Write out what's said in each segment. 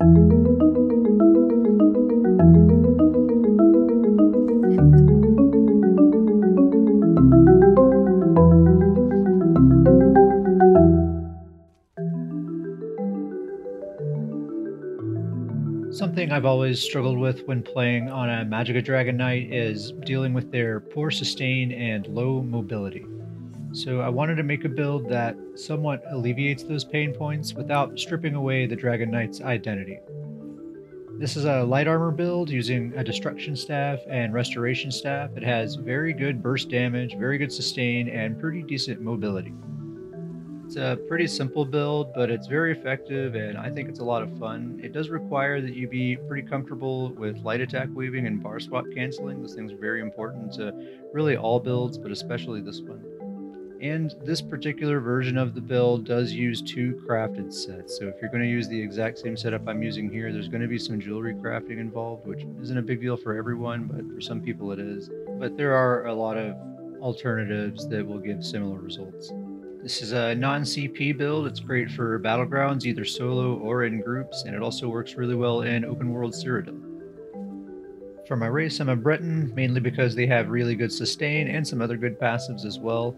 Something I've always struggled with when playing on a Magicka Dragon Knight is dealing with their poor sustain and low mobility. So I wanted to make a build that somewhat alleviates those pain points without stripping away the Dragon Knight's identity. This is a light armor build using a destruction staff and restoration staff. It has very good burst damage, very good sustain, and pretty decent mobility. It's a pretty simple build, but it's very effective and I think it's a lot of fun. It does require that you be pretty comfortable with light attack weaving and bar swap canceling. Those things are very important to really all builds, but especially this one. And this particular version of the build does use two crafted sets. So if you're going to use the exact same setup I'm using here, there's going to be some jewelry crafting involved, which isn't a big deal for everyone, but for some people it is. But there are a lot of alternatives that will give similar results. This is a non-CP build. It's great for battlegrounds, either solo or in groups, and it also works really well in open world Cyrodiil. For my race, I'm a Breton, mainly because they have really good sustain and some other good passives as well.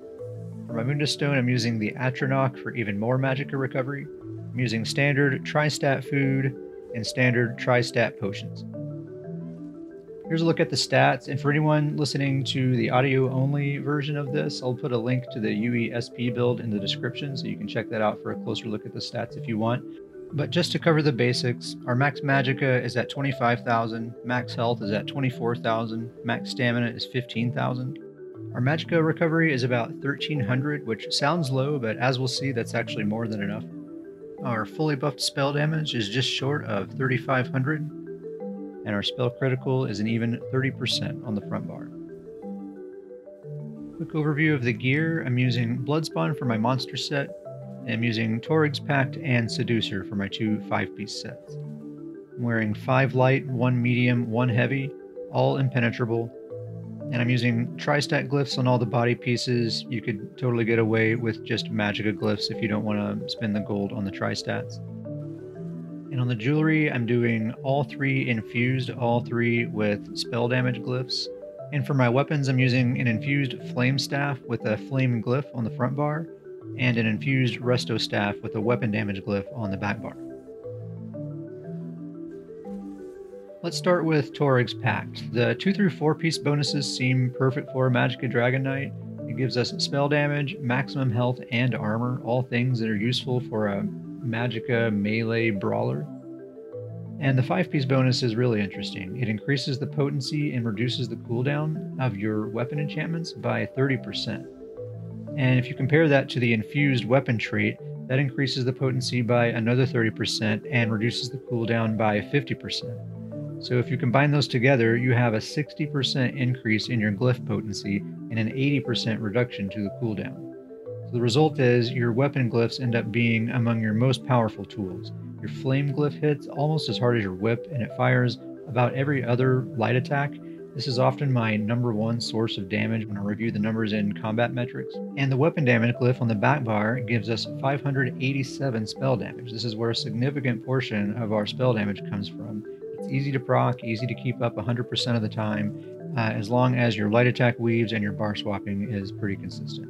For my Mundus Stone, I'm using the Atronach for even more Magicka recovery. I'm using standard Tri-Stat food and standard Tri-Stat potions. Here's a look at the stats, and for anyone listening to the audio-only version of this, I'll put a link to the UESP build in the description, so you can check that out for a closer look at the stats if you want. But just to cover the basics, our max magicka is at 25,000, max health is at 24,000, max stamina is 15,000. Our magicka recovery is about 1300, which sounds low, but as we'll see, that's actually more than enough. Our fully buffed spell damage is just short of 3500, and our spell critical is an even 30% on the front bar. Quick overview of the gear I'm using Bloodspawn for my monster set, and I'm using Toryg's Pact and Seducer for my two 5 piece sets. I'm wearing 5 light, 1 medium, 1 heavy, all impenetrable, and I'm using tri-stat glyphs on all the body pieces. You could totally get away with just magicka glyphs if you don't want to spend the gold on the tri-stats. And on the jewelry, I'm doing all three infused, all three with spell damage glyphs. And for my weapons, I'm using an infused flame staff with a flame glyph on the front bar, and an infused resto staff with a weapon damage glyph on the back bar. Let's start with Toryg's Pact. The 2 through 4 piece bonuses seem perfect for Magicka Dragon Knight. It gives us spell damage, maximum health, and armor, all things that are useful for a Magicka Melee Brawler. And the 5 piece bonus is really interesting. It increases the potency and reduces the cooldown of your weapon enchantments by 30%. And if you compare that to the infused weapon trait, that increases the potency by another 30% and reduces the cooldown by 50%. So if you combine those together, you have a 60% increase in your glyph potency and an 80% reduction to the cooldown. So the result is your weapon glyphs end up being among your most powerful tools. Your flame glyph hits almost as hard as your whip, and it fires about every other light attack. This is often my number one source of damage when I review the numbers in combat metrics. And the weapon damage glyph on the back bar gives us 587 spell damage. This is where a significant portion of our spell damage comes from. It's easy to proc, easy to keep up 100% of the time, uh, as long as your light attack weaves and your bar swapping is pretty consistent.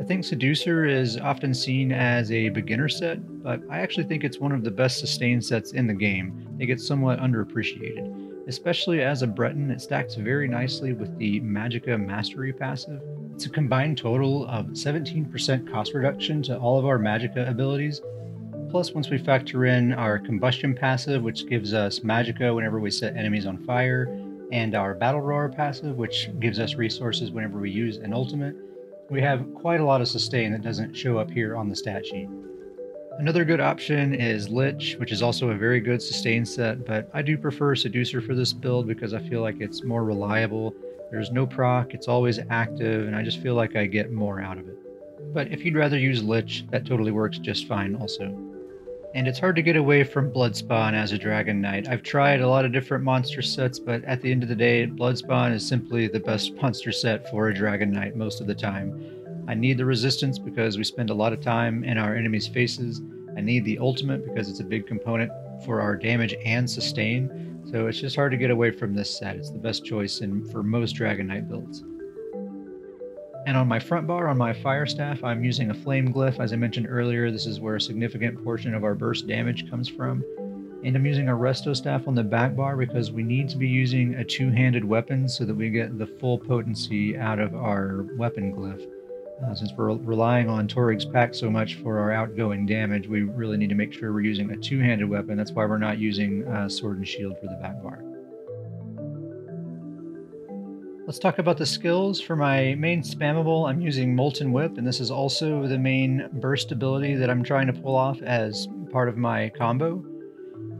I think Seducer is often seen as a beginner set, but I actually think it's one of the best sustained sets in the game. It gets somewhat underappreciated. Especially as a Breton, it stacks very nicely with the Magicka Mastery passive. It's a combined total of 17% cost reduction to all of our Magicka abilities. Plus, once we factor in our Combustion passive, which gives us Magicka whenever we set enemies on fire, and our Battle Roar passive, which gives us resources whenever we use an ultimate, we have quite a lot of sustain that doesn't show up here on the stat sheet. Another good option is Lich, which is also a very good sustain set, but I do prefer Seducer for this build because I feel like it's more reliable. There's no proc, it's always active, and I just feel like I get more out of it. But if you'd rather use Lich, that totally works just fine also and it's hard to get away from Bloodspawn as a Dragon Knight. I've tried a lot of different monster sets, but at the end of the day, Bloodspawn is simply the best monster set for a Dragon Knight most of the time. I need the resistance because we spend a lot of time in our enemies' faces. I need the ultimate because it's a big component for our damage and sustain. So it's just hard to get away from this set. It's the best choice in for most Dragon Knight builds. And on my front bar, on my fire staff, I'm using a flame glyph. As I mentioned earlier, this is where a significant portion of our burst damage comes from. And I'm using a resto staff on the back bar because we need to be using a two-handed weapon so that we get the full potency out of our weapon glyph. Uh, since we're relying on Toryg's Pact so much for our outgoing damage, we really need to make sure we're using a two-handed weapon. That's why we're not using uh, Sword and Shield for the back bar. Let's talk about the skills. For my main spammable, I'm using Molten Whip, and this is also the main burst ability that I'm trying to pull off as part of my combo.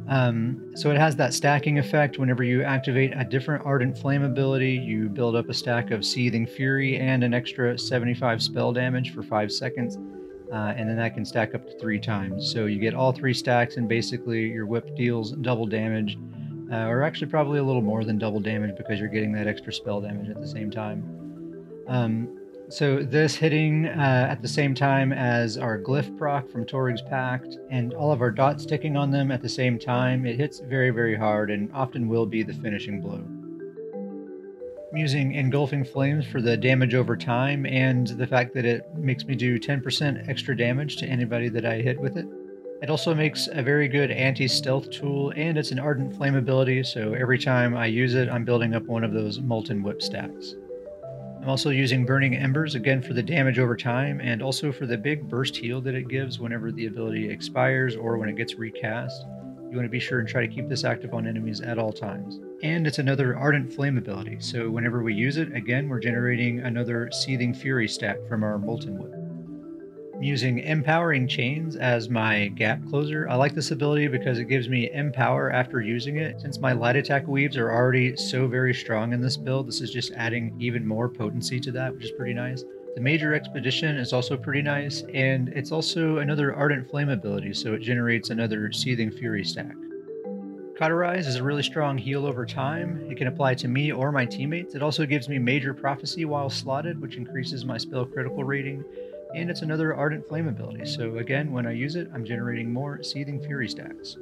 Um, so it has that stacking effect. Whenever you activate a different Ardent Flame ability, you build up a stack of Seething Fury and an extra 75 spell damage for 5 seconds. Uh, and then that can stack up to three times. So you get all three stacks, and basically your whip deals double damage, uh, or actually probably a little more than double damage because you're getting that extra spell damage at the same time. Um, so this hitting uh, at the same time as our glyph proc from Toryg's Pact and all of our dots sticking on them at the same time, it hits very, very hard and often will be the finishing blow. I'm using Engulfing Flames for the damage over time and the fact that it makes me do 10% extra damage to anybody that I hit with it. It also makes a very good anti-stealth tool and it's an Ardent Flame ability, so every time I use it, I'm building up one of those Molten Whip stacks. I'm also using Burning Embers again for the damage over time and also for the big burst heal that it gives whenever the ability expires or when it gets recast. You want to be sure and try to keep this active on enemies at all times. And it's another Ardent Flame ability, so whenever we use it, again, we're generating another Seething Fury stack from our Molten Whip. Using Empowering Chains as my gap closer. I like this ability because it gives me Empower after using it. Since my light attack weaves are already so very strong in this build, this is just adding even more potency to that, which is pretty nice. The Major Expedition is also pretty nice, and it's also another Ardent Flame ability, so it generates another Seething Fury stack. Cauterize is a really strong heal over time. It can apply to me or my teammates. It also gives me Major Prophecy while slotted, which increases my spell critical rating and it's another Ardent Flame ability, so again, when I use it, I'm generating more Seething Fury stacks.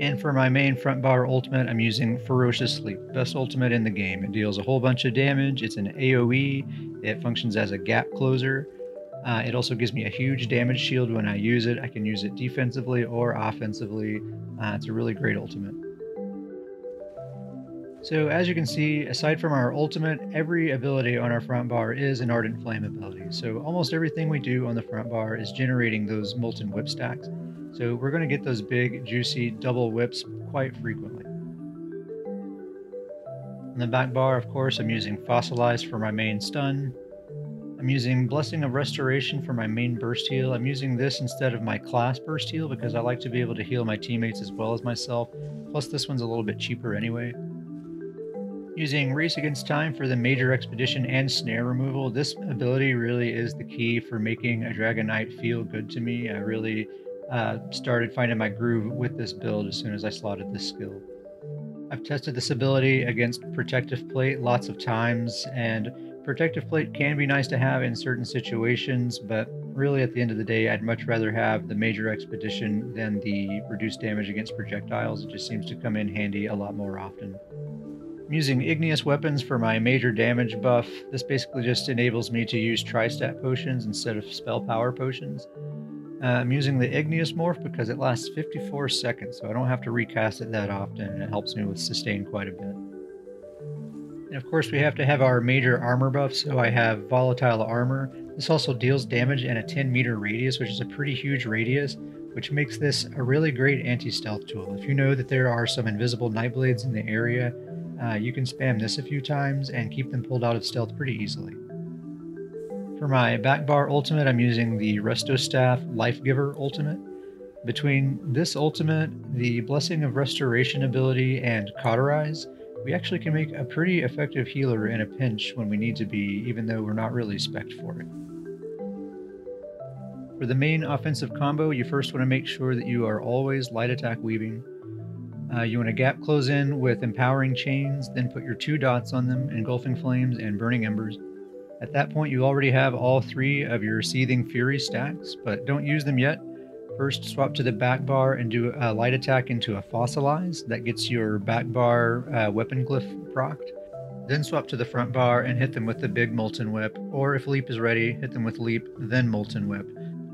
And for my main front bar ultimate, I'm using Ferocious Leap, best ultimate in the game. It deals a whole bunch of damage, it's an AoE, it functions as a gap closer. Uh, it also gives me a huge damage shield when I use it. I can use it defensively or offensively. Uh, it's a really great ultimate. So as you can see, aside from our ultimate, every ability on our front bar is an Ardent Flame ability. So almost everything we do on the front bar is generating those Molten Whip stacks. So we're going to get those big, juicy double whips quite frequently. On the back bar, of course, I'm using Fossilize for my main stun. I'm using Blessing of Restoration for my main burst heal. I'm using this instead of my class burst heal because I like to be able to heal my teammates as well as myself. Plus this one's a little bit cheaper anyway. Using Race Against Time for the major expedition and snare removal, this ability really is the key for making a Dragon Knight feel good to me. I really uh, started finding my groove with this build as soon as I slotted this skill. I've tested this ability against Protective Plate lots of times, and Protective Plate can be nice to have in certain situations, but really at the end of the day, I'd much rather have the Major Expedition than the reduced damage against projectiles. It just seems to come in handy a lot more often. I'm using igneous weapons for my major damage buff. This basically just enables me to use tri-stat potions instead of spell power potions. Uh, I'm using the igneous morph because it lasts 54 seconds, so I don't have to recast it that often, and it helps me with sustain quite a bit. And of course, we have to have our major armor buff, so I have volatile armor. This also deals damage in a 10 meter radius, which is a pretty huge radius, which makes this a really great anti-stealth tool. If you know that there are some invisible nightblades in the area, uh, you can spam this a few times and keep them pulled out of stealth pretty easily. For my back bar ultimate, I'm using the Resto Staff Life Giver ultimate. Between this ultimate, the Blessing of Restoration ability, and Cauterize, we actually can make a pretty effective healer in a pinch when we need to be, even though we're not really spec for it. For the main offensive combo, you first want to make sure that you are always light attack weaving, uh, you want to gap close in with empowering chains, then put your two dots on them, engulfing flames and burning embers. At that point, you already have all three of your seething fury stacks, but don't use them yet. First, swap to the back bar and do a light attack into a Fossilize. That gets your back bar uh, weapon glyph procced. Then swap to the front bar and hit them with the big Molten Whip, or if Leap is ready, hit them with Leap, then Molten Whip.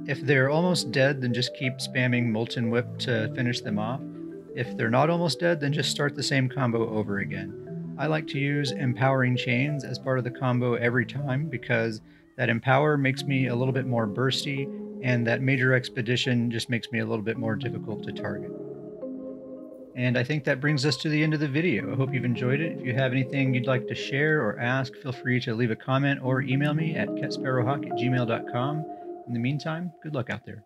If they're almost dead, then just keep spamming Molten Whip to finish them off. If they're not almost dead, then just start the same combo over again. I like to use Empowering Chains as part of the combo every time because that Empower makes me a little bit more bursty, and that Major Expedition just makes me a little bit more difficult to target. And I think that brings us to the end of the video. I hope you've enjoyed it. If you have anything you'd like to share or ask, feel free to leave a comment or email me at catsparrowhawk at gmail.com. In the meantime, good luck out there.